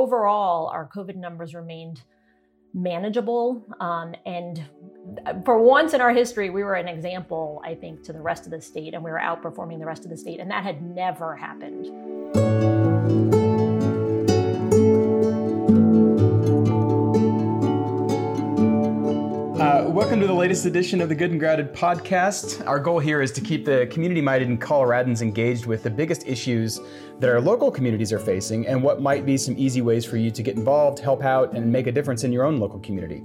overall, our COVID numbers remained manageable. Um, and for once in our history, we were an example, I think, to the rest of the state, and we were outperforming the rest of the state. And that had never happened. Latest edition of the Good and Grounded podcast. Our goal here is to keep the community minded and Coloradans engaged with the biggest issues that our local communities are facing and what might be some easy ways for you to get involved, help out, and make a difference in your own local community.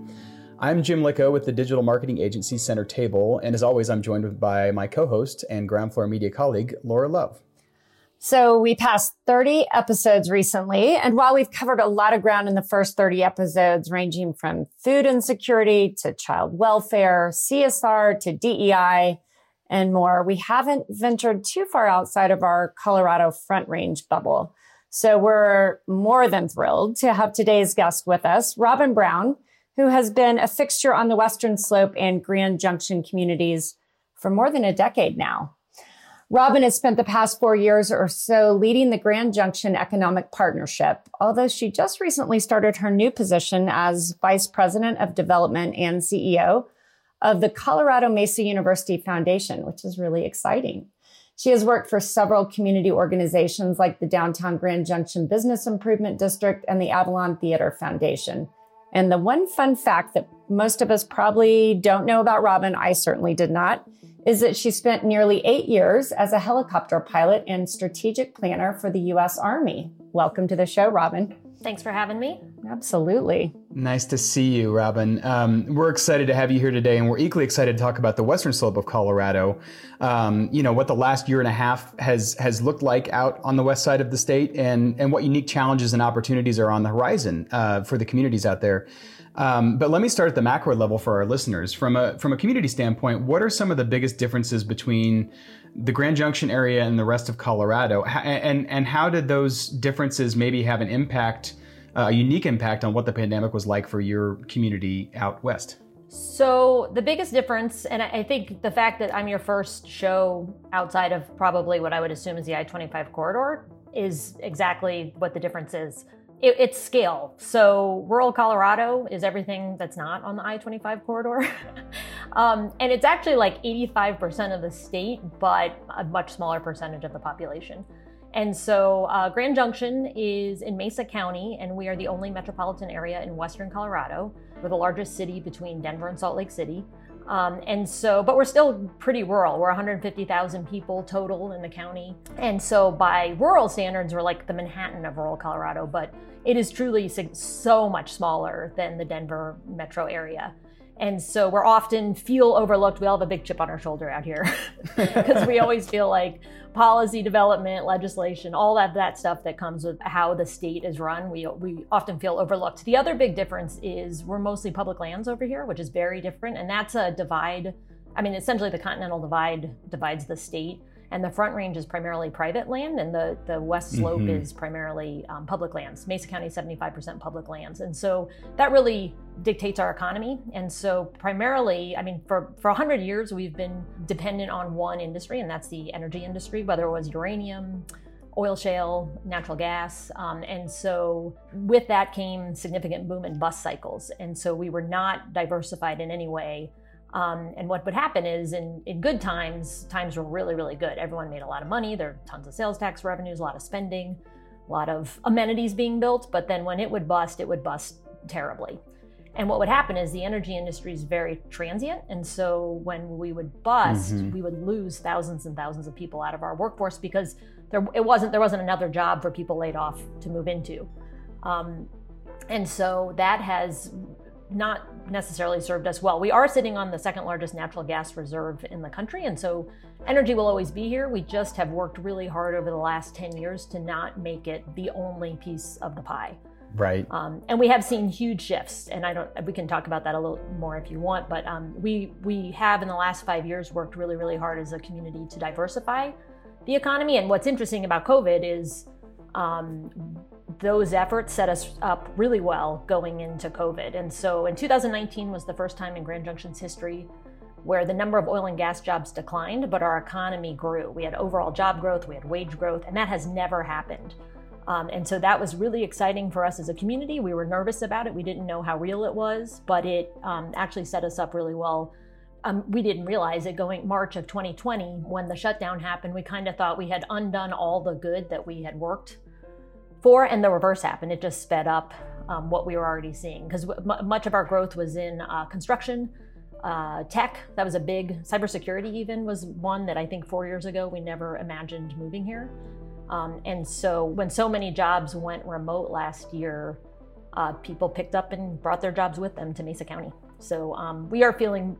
I'm Jim Licko with the digital marketing agency Center Table, and as always, I'm joined by my co host and Ground Floor Media colleague, Laura Love. So we passed 30 episodes recently. And while we've covered a lot of ground in the first 30 episodes, ranging from food insecurity to child welfare, CSR to DEI and more, we haven't ventured too far outside of our Colorado Front Range bubble. So we're more than thrilled to have today's guest with us, Robin Brown, who has been a fixture on the Western Slope and Grand Junction communities for more than a decade now. Robin has spent the past four years or so leading the Grand Junction Economic Partnership, although she just recently started her new position as Vice President of Development and CEO of the Colorado Mesa University Foundation, which is really exciting. She has worked for several community organizations like the Downtown Grand Junction Business Improvement District and the Avalon Theater Foundation. And the one fun fact that most of us probably don't know about Robin, I certainly did not, is that she spent nearly eight years as a helicopter pilot and strategic planner for the U.S. Army. Welcome to the show, Robin. Thanks for having me. Absolutely. Nice to see you, Robin. Um, we're excited to have you here today, and we're equally excited to talk about the western slope of Colorado. Um, you know what the last year and a half has has looked like out on the west side of the state, and and what unique challenges and opportunities are on the horizon uh, for the communities out there. Um, but let me start at the macro level for our listeners. From a from a community standpoint, what are some of the biggest differences between the Grand Junction area and the rest of Colorado, and and how did those differences maybe have an impact, uh, a unique impact on what the pandemic was like for your community out west? So the biggest difference, and I think the fact that I'm your first show outside of probably what I would assume is the I-25 corridor, is exactly what the difference is it, it's scale. So rural Colorado is everything that's not on the I-25 corridor. um, and it's actually like 85% of the state, but a much smaller percentage of the population. And so uh, Grand Junction is in Mesa County, and we are the only metropolitan area in Western Colorado. We're the largest city between Denver and Salt Lake City. Um, and so, but we're still pretty rural. We're 150,000 people total in the county. And so, by rural standards, we're like the Manhattan of rural Colorado, but it is truly so much smaller than the Denver metro area. And so we're often feel overlooked. We all have a big chip on our shoulder out here because we always feel like policy development, legislation, all that that stuff that comes with how the state is run, we we often feel overlooked. The other big difference is we're mostly public lands over here, which is very different, and that's a divide. I mean, essentially, the Continental Divide divides the state and the Front Range is primarily private land, and the the West Slope mm-hmm. is primarily um, public lands. Mesa County is 75% public lands, and so that really dictates our economy. And so, primarily, I mean, for for 100 years, we've been dependent on one industry, and that's the energy industry, whether it was uranium oil shale, natural gas. Um, and so with that came significant boom and bust cycles. And so we were not diversified in any way um, and what would happen is in, in good times, times were really, really good. Everyone made a lot of money. There were tons of sales tax revenues, a lot of spending, a lot of amenities being built. But then when it would bust, it would bust terribly. And what would happen is the energy industry is very transient. And so when we would bust, mm-hmm. we would lose thousands and thousands of people out of our workforce because there, it wasn't, there wasn't another job for people laid off to move into. Um, and so that has not necessarily served us well. We are sitting on the second largest natural gas reserve in the country, and so energy will always be here. We just have worked really hard over the last 10 years to not make it the only piece of the pie. Right. Um, and we have seen huge shifts, and I don't. We can talk about that a little more if you want. But um, we we have in the last five years worked really really hard as a community to diversify the economy. And what's interesting about COVID is um, those efforts set us up really well going into COVID. And so in 2019 was the first time in Grand Junction's history where the number of oil and gas jobs declined, but our economy grew. We had overall job growth, we had wage growth, and that has never happened Um, and so that was really exciting for us as a community. We were nervous about it. We didn't know how real it was, but it um, actually set us up really well. Um, we didn't realize it going March of 2020 when the shutdown happened. We kind of thought we had undone all the good that we had worked and the reverse happened. It just sped up um, what we were already seeing because much of our growth was in uh, construction, uh, tech. That was a big cybersecurity. Even was one that I think four years ago we never imagined moving here. Um, and so when so many jobs went remote last year, uh, people picked up and brought their jobs with them to Mesa County. So um, we are feeling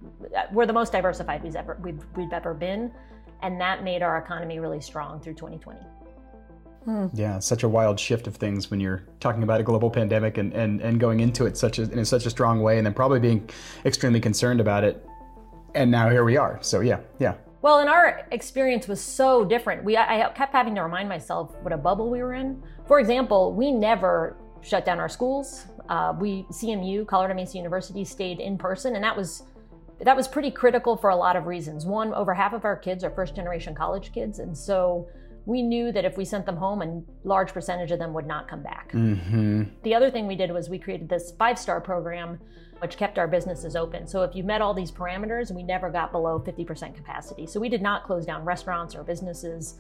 we're the most diversified we've ever we've, we've ever been, and that made our economy really strong through 2020. Hmm. Yeah, such a wild shift of things when you're talking about a global pandemic and, and, and going into it such a, in such a strong way, and then probably being extremely concerned about it. And now here we are. So yeah, yeah. Well, and our experience was so different. We I kept having to remind myself what a bubble we were in. For example, we never shut down our schools. Uh, we CMU, Colorado Mesa University, stayed in person, and that was that was pretty critical for a lot of reasons. One, over half of our kids are first generation college kids, and so we knew that if we sent them home, a large percentage of them would not come back. Mm-hmm. The other thing we did was we created this five star program which kept our businesses open. So if you met all these parameters, we never got below 50% capacity. So we did not close down restaurants or businesses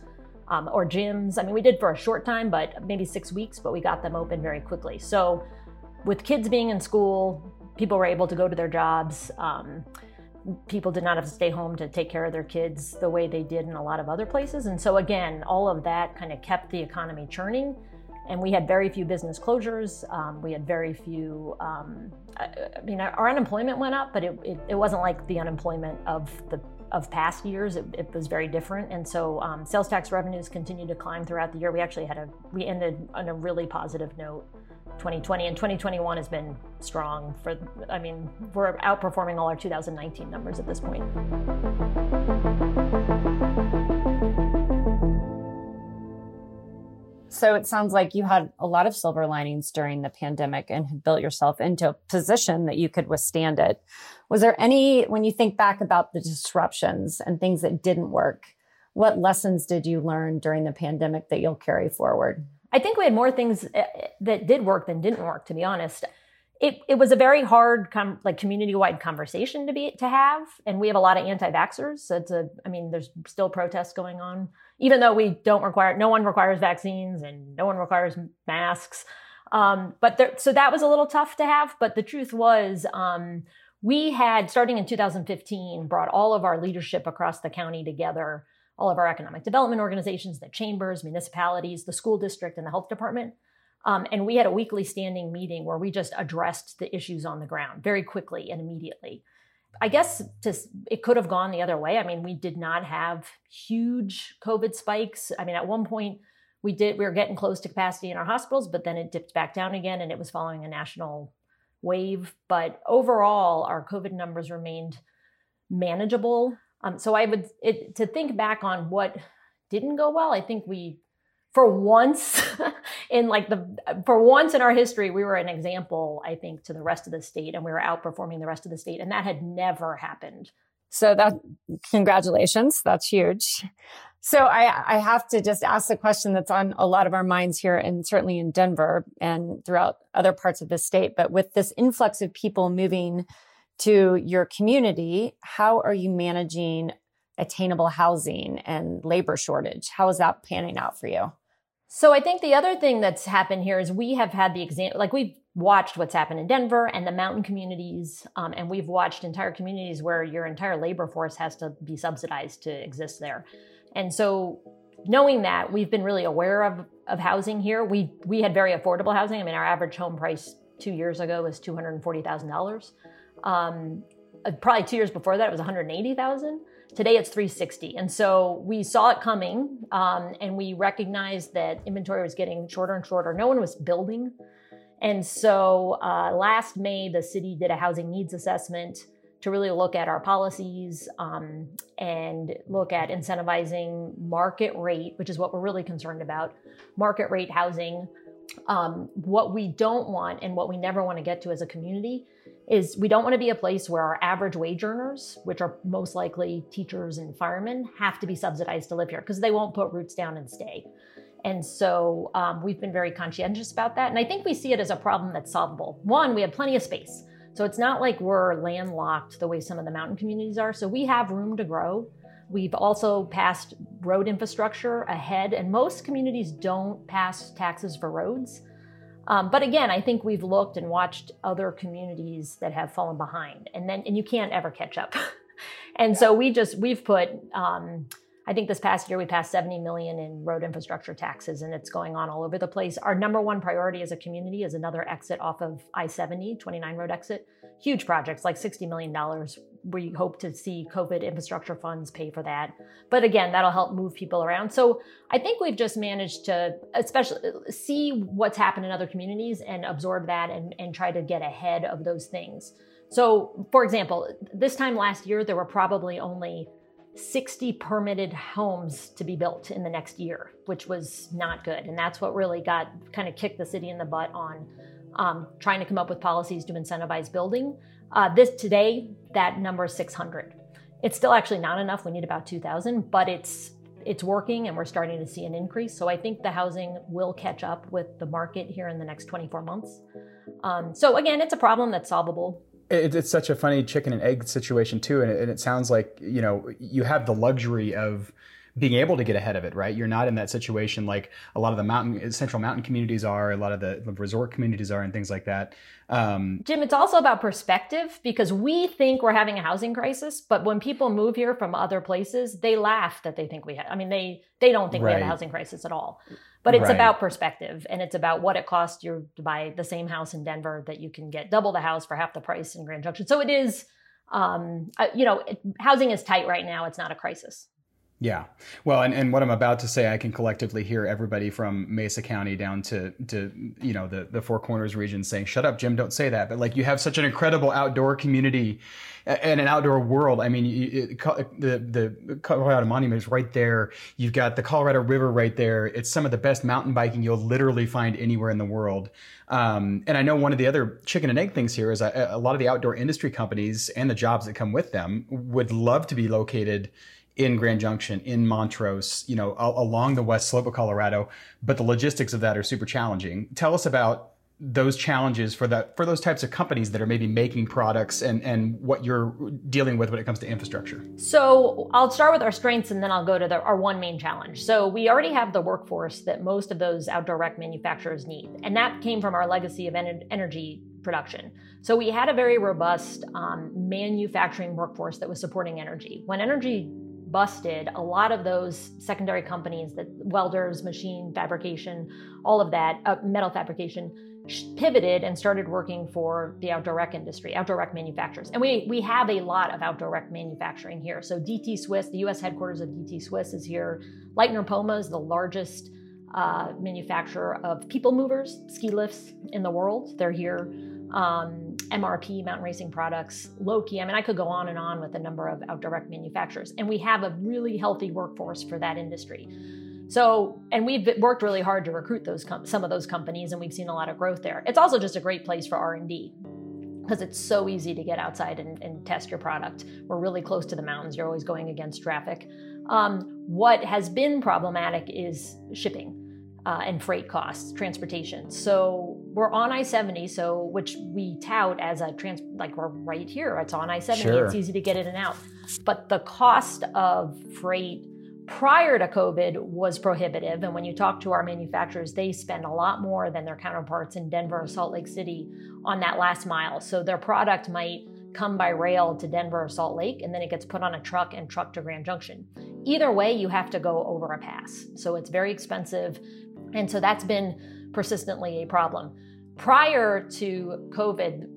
um, or gyms. I mean, we did for a short time, but maybe six weeks, but we got them open very quickly. So with kids being in school, people were able to go to their jobs. Um, people did not have to stay home to take care of their kids the way they did in a lot of other places. And so, again, all of that kind of kept the economy churning and we had very few business closures. Um, we had very few. Um, I, I, mean, our unemployment went up, but it, it, it, wasn't like the unemployment of the of past years. It, it was very different, and so um, sales tax revenues continued to climb throughout the year. We actually had a we ended on a really positive note. 2020 and 2021 has been strong for i mean we're outperforming all our 2019 numbers at this point So it sounds like you had a lot of silver linings during the pandemic and had built yourself into a position that you could withstand it. Was there any, when you think back about the disruptions and things that didn't work, what lessons did you learn during the pandemic that you'll carry forward? I think we had more things eh, that did work than didn't work, to be honest. It, it was a very hard com- like community-wide conversation to be to have and we have a lot of anti-vaxxers so it's a i mean there's still protests going on even though we don't require, no one requires vaccines and no one requires masks. Um, but there, so that was a little tough to have. But the truth was, um, we had, starting in 2015, brought all of our leadership across the county together, all of our economic development organizations, the chambers, municipalities, the school district, and the health department. Um, and we had a weekly standing meeting where we just addressed the issues on the ground very quickly and immediately. I guess just it could have gone the other way. I mean, we did not have huge COVID spikes. I mean, at one point we did we were getting close to capacity in our hospitals, but then it dipped back down again and it was following a national wave. But overall, our COVID numbers remained manageable. Um, so I would it, to think back on what didn't go well. I think we for once in like the for once in our history we were an example i think to the rest of the state and we were outperforming the rest of the state and that had never happened so that congratulations that's huge so I, I have to just ask the question that's on a lot of our minds here and certainly in denver and throughout other parts of the state but with this influx of people moving to your community how are you managing attainable housing and labor shortage how is that panning out for you so I think the other thing that's happened here is we have had the example, like we've watched what's happened in Denver and the mountain communities, um, and we've watched entire communities where your entire labor force has to be subsidized to exist there. And so knowing that, we've been really aware of, of housing here. We we had very affordable housing. I mean, our average home price two years ago was two hundred and forty thousand um. Probably two years before that, it was one hundred eighty thousand. Today it's 360. And so we saw it coming um, and we recognized that inventory was getting shorter and shorter. No one was building. And so uh, last May, the city did a housing needs assessment to really look at our policies um, and look at incentivizing market rate, which is what we're really concerned about market rate housing. Um, what we don't want and what we never want to get to as a community is we don't want to be a place where our average wage earners, which are most likely teachers and firemen, have to be subsidized to live here because they won't put roots down and stay. And so um, we've been very conscientious about that. And I think we see it as a problem that's solvable. One, we have plenty of space. So it's not like we're landlocked the way some of the mountain communities are. So we have room to grow. We've also passed road infrastructure ahead, and most communities don't pass taxes for roads. Um, but again, I think we've looked and watched other communities that have fallen behind, and then and you can't ever catch up. and so we just we've put um, I think this past year we passed 70 million in road infrastructure taxes and it's going on all over the place. Our number one priority as a community is another exit off of I-70, 29 road exit. Huge projects like $60 million. We hope to see COVID infrastructure funds pay for that. But again, that'll help move people around. So I think we've just managed to especially see what's happened in other communities and absorb that and, and try to get ahead of those things. So for example, this time last year, there were probably only 60 permitted homes to be built in the next year, which was not good. And that's what really got kind of kicked the city in the butt on um, trying to come up with policies to incentivize building. Uh, this today, that number is 600. It's still actually not enough. We need about 2,000, but it's it's working and we're starting to see an increase. So I think the housing will catch up with the market here in the next 24 months. Um, so again, it's a problem that's solvable it, it's such a funny chicken and egg situation too, and it, and it sounds like you know you have the luxury of being able to get ahead of it, right? You're not in that situation like a lot of the mountain, central mountain communities are, a lot of the resort communities are, and things like that. Um, Jim, it's also about perspective because we think we're having a housing crisis, but when people move here from other places, they laugh that they think we have. I mean, they they don't think right. we have a housing crisis at all. But it's right. about perspective and it's about what it costs you to buy the same house in Denver that you can get double the house for half the price in Grand Junction. So it is, um, you know, housing is tight right now. It's not a crisis. Yeah. Well, and, and what I'm about to say, I can collectively hear everybody from Mesa County down to, to you know, the, the Four Corners region saying, shut up, Jim, don't say that. But like you have such an incredible outdoor community and an outdoor world. I mean, it, the, the Colorado Monument is right there. You've got the Colorado River right there. It's some of the best mountain biking you'll literally find anywhere in the world. Um, and I know one of the other chicken and egg things here is a, a lot of the outdoor industry companies and the jobs that come with them would love to be located in Grand Junction, in Montrose, you know, along the west slope of Colorado, but the logistics of that are super challenging. Tell us about those challenges for that for those types of companies that are maybe making products and and what you're dealing with when it comes to infrastructure. So i'll start with our strengths and then i'll go to the, our one main challenge. So we already have the workforce that most of those outdoor rec manufacturers need and that came from our legacy of en- energy production. So we had a very robust um, manufacturing workforce that was supporting energy. When energy busted, a lot of those secondary companies that welders, machine fabrication, all of that, uh, metal fabrication, pivoted and started working for the outdoor rec industry, outdoor rec manufacturers. And we, we have a lot of outdoor rec manufacturing here. So DT Swiss, the US headquarters of DT Swiss is here. Leitner Poma is the largest uh, manufacturer of people movers, ski lifts in the world. They're here um, MRP, Mountain Racing Products, Loki. I mean, I could go on and on with a number of outdoor rec manufacturers. And we have a really healthy workforce for that industry. So, and we've worked really hard to recruit those com- some of those companies, and we've seen a lot of growth there. It's also just a great place for R and D because it's so easy to get outside and, and, test your product. We're really close to the mountains. You're always going against traffic. Um, what has been problematic is shipping uh, and freight costs, transportation. So we're on I-70, so which we tout as a trans, like we're right here. It's on I-70. Sure. It's easy to get in and out, but the cost of freight prior to COVID was prohibitive. And when you talk to our manufacturers, they spend a lot more than their counterparts in Denver or Salt Lake City on that last mile. So their product might come by rail to Denver or Salt Lake, and then it gets put on a truck and trucked to Grand Junction. Either way, you have to go over a pass. So it's very expensive. And so that's been persistently a problem. Prior to COVID,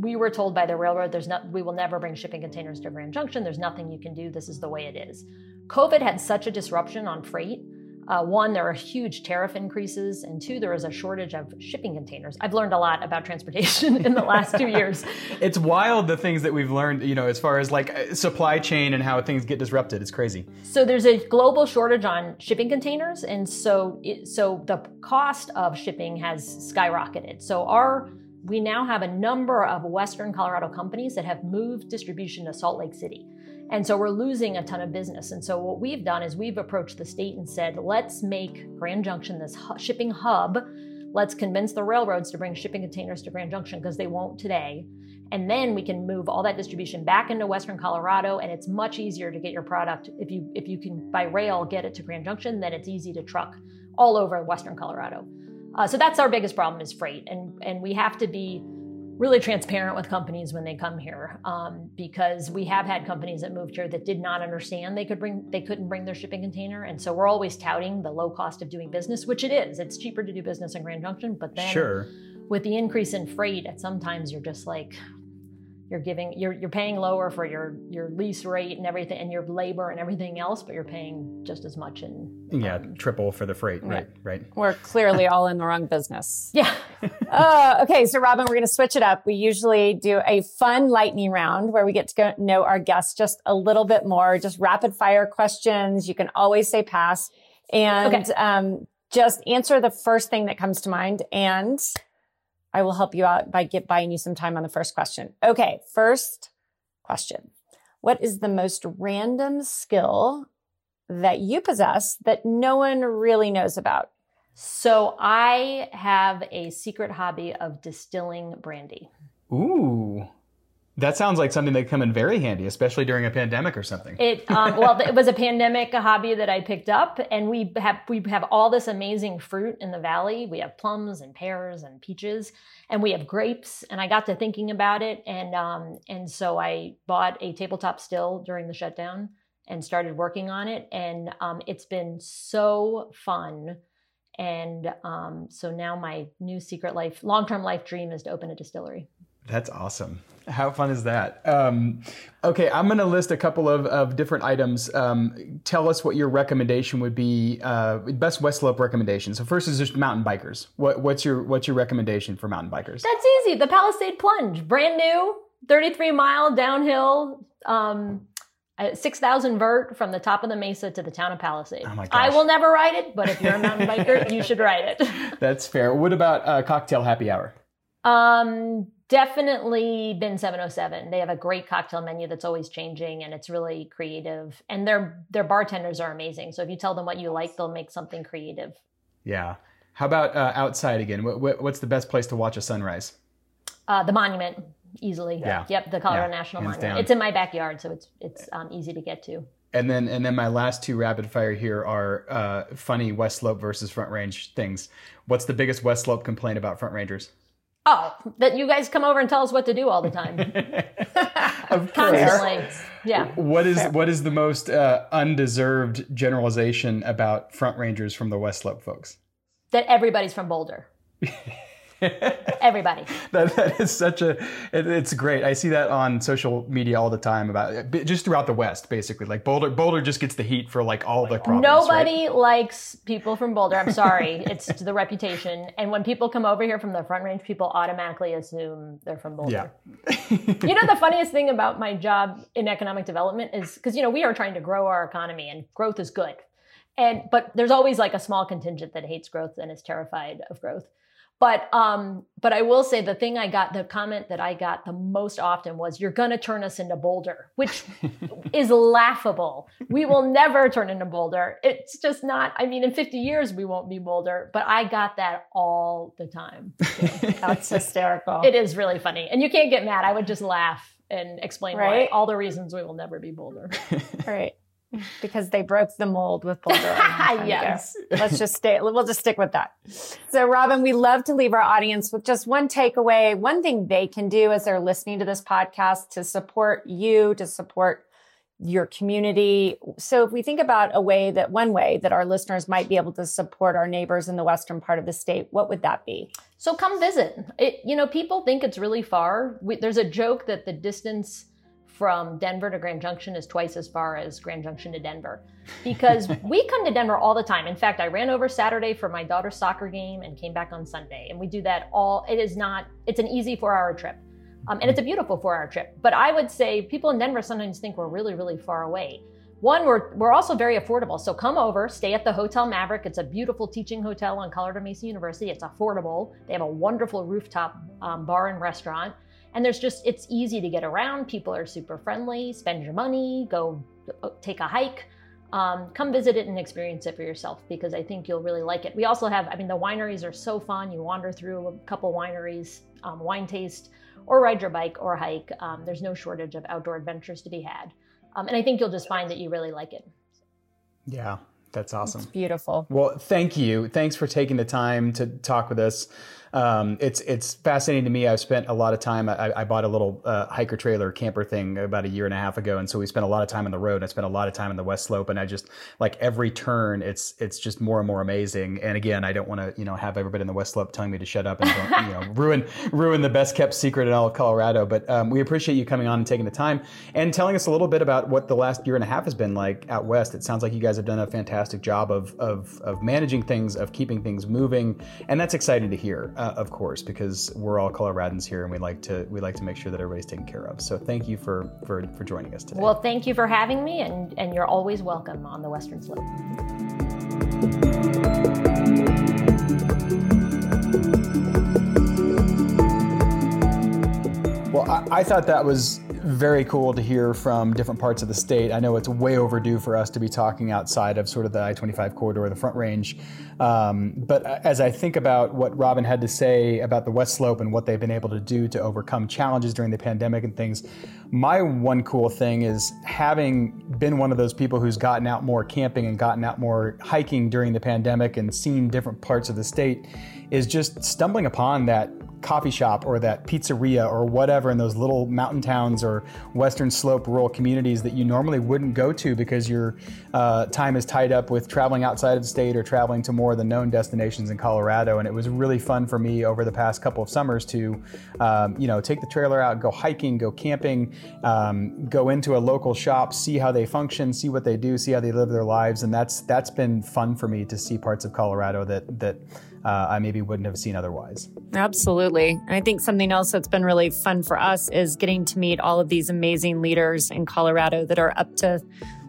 we were told by the railroad there's not we will never bring shipping containers to Grand Junction. There's nothing you can do. This is the way it is. COVID had such a disruption on freight. Uh, one, there are huge tariff increases, and two, there is a shortage of shipping containers. I've learned a lot about transportation in the last two years. it's wild the things that we've learned, you know, as far as like uh, supply chain and how things get disrupted. It's crazy. So there's a global shortage on shipping containers, and so it, so the cost of shipping has skyrocketed. So our we now have a number of Western Colorado companies that have moved distribution to Salt Lake City. And so we're losing a ton of business. And so what we've done is we've approached the state and said, let's make Grand Junction this shipping hub. Let's convince the railroads to bring shipping containers to Grand Junction because they won't today. And then we can move all that distribution back into Western Colorado. And it's much easier to get your product if you if you can by rail get it to Grand Junction, then it's easy to truck all over Western Colorado. Uh, so that's our biggest problem is freight, and and we have to be really transparent with companies when they come here um, because we have had companies that moved here that did not understand they could bring they couldn't bring their shipping container. And so we're always touting the low cost of doing business which it is. It's cheaper to do business in grand junction but then sure. with the increase in freight at sometimes you're just like you're giving you're you're paying lower for your your lease rate and everything and your labor and everything else but you're paying just as much in yeah um, triple for the freight right. right we're clearly all in the wrong business. Yeah uh, okay so robin we're going to switch it up we usually do a fun lightning round where we get to go know our guests just a little bit more just rapid fire questions you can always say pass and okay. um, just answer the first thing that comes to mind and I will help you out by get buying you some time on the first question. Okay, first question. What is the most random skill that you possess that no one really knows about? So I have a secret hobby of distilling brandy. Ooh. That sounds like something that could come in very handy, especially during a pandemic or something. It um, well, it was a pandemic a hobby that I picked up, and we have we have all this amazing fruit in the valley. We have plums and pears and peaches, and we have grapes. And I got to thinking about it, and um, and so I bought a tabletop still during the shutdown and started working on it, and um, it's been so fun. And um, so now my new secret life, long term life dream is to open a distillery. That's awesome. How fun is that? Um, okay, I'm going to list a couple of, of different items. Um, tell us what your recommendation would be. Uh, best West Slope recommendation. So first is just mountain bikers. What, what's your what's your recommendation for mountain bikers? That's easy. The Palisade Plunge, brand new, 33 mile downhill. Um, 6,000 vert from the top of the mesa to the town of Palisade. Oh. I will never ride it, but if you're a mountain biker, you should ride it. That's fair. What about uh, cocktail happy hour? Um, definitely Bin 707. They have a great cocktail menu that's always changing and it's really creative. And their their bartenders are amazing. So if you tell them what you like, they'll make something creative. Yeah. How about uh, outside again? What, what's the best place to watch a sunrise? Uh, the monument, easily. Yeah. Yep, the Colorado yeah, National Monument. Down. It's in my backyard, so it's it's um, easy to get to. And then and then my last two rapid fire here are uh, funny West Slope versus Front Range things. What's the biggest West Slope complaint about Front Rangers? Oh, that you guys come over and tell us what to do all the time. of Constantly. Yeah. What is what is the most uh, undeserved generalization about front rangers from the West Slope folks? That everybody's from Boulder. Everybody. that, that is such a. It, it's great. I see that on social media all the time about just throughout the West, basically. Like Boulder, Boulder just gets the heat for like all the problems. Nobody right? likes people from Boulder. I'm sorry, it's the reputation. And when people come over here from the Front Range, people automatically assume they're from Boulder. Yeah. you know the funniest thing about my job in economic development is because you know we are trying to grow our economy and growth is good. And but there's always like a small contingent that hates growth and is terrified of growth. But um, but I will say the thing I got, the comment that I got the most often was, "You're gonna turn us into Boulder," which is laughable. We will never turn into Boulder. It's just not. I mean, in 50 years we won't be Boulder. But I got that all the time. That's hysterical. It is really funny, and you can't get mad. I would just laugh and explain right? why all the reasons we will never be Boulder. right because they broke the mold with Boulder. yes. Let's just stay, we'll just stick with that. So, Robin, we love to leave our audience with just one takeaway, one thing they can do as they're listening to this podcast to support you, to support your community. So, if we think about a way that one way that our listeners might be able to support our neighbors in the western part of the state, what would that be? So, come visit. It, you know, people think it's really far. We, there's a joke that the distance from Denver to Grand Junction is twice as far as Grand Junction to Denver because we come to Denver all the time. In fact, I ran over Saturday for my daughter's soccer game and came back on Sunday. And we do that all, it is not, it's an easy four hour trip. Um, and it's a beautiful four hour trip. But I would say people in Denver sometimes think we're really, really far away. One, we're, we're also very affordable. So come over, stay at the Hotel Maverick. It's a beautiful teaching hotel on Colorado Mesa University. It's affordable. They have a wonderful rooftop um, bar and restaurant And there's just, it's easy to get around. People are super friendly. Spend your money, go uh, take a hike. Um, come visit it and experience it for yourself because I think you'll really like it. We also have, I mean, the wineries are so fun. You wander through a couple wineries, um, wine taste, or ride your bike or hike. Um, there's no shortage of outdoor adventures to be had. Um, and I think you'll just find that you really like it. Yeah, that's awesome. It's beautiful. Well, thank you. Thanks for taking the time to talk with us um, it's it's fascinating to me. I've spent a lot of time. I, I bought a little uh, hiker trailer camper thing about a year and a half ago, and so we spent a lot of time on the road. I spent a lot of time in the West Slope, and I just like every turn, it's it's just more and more amazing. And again, I don't want to you know have everybody in the West Slope telling me to shut up and you know ruin ruin the best kept secret in all of Colorado. But um, we appreciate you coming on and taking the time and telling us a little bit about what the last year and a half has been like out west. It sounds like you guys have done a fantastic job of of of managing things, of keeping things moving, and that's exciting to hear, uh, of course, because because we're all Coloradans here and we like to we like to make sure that everybody's taken care of. So thank you for for, for joining us today. Well, thank you for having me and, and you're always welcome on the Western Slope. Well, I, I thought that was very cool to hear from different parts of the state. I know it's way overdue for us to be talking outside of sort of the I 25 corridor, the Front Range. Um, but as I think about what Robin had to say about the West Slope and what they've been able to do to overcome challenges during the pandemic and things, my one cool thing is having been one of those people who's gotten out more camping and gotten out more hiking during the pandemic and seen different parts of the state is just stumbling upon that coffee shop or that pizzeria or whatever in those little mountain towns or western slope rural communities that you normally wouldn't go to because your uh, time is tied up with traveling outside of the state or traveling to more of the known destinations in Colorado. And it was really fun for me over the past couple of summers to, um, you know, take the trailer out, go hiking, go camping, um, go into a local shop, see how they function, see what they do, see how they live their lives, and that's that's been fun for me to see parts of Colorado that that uh, I maybe wouldn't have seen otherwise. Absolutely. And I think something else that's been really fun for us is getting to meet all of these amazing leaders in Colorado that are up to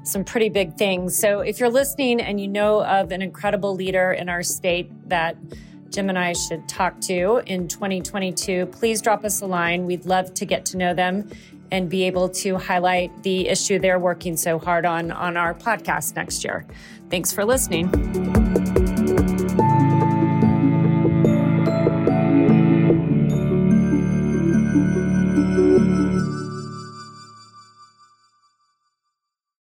some pretty big things. So if you're listening and you know of an incredible leader in our state that Jim and I should talk to in 2022, please drop us a line. We'd love to get to know them and be able to highlight the issue they're working so hard on on our podcast next year. Thanks for listening.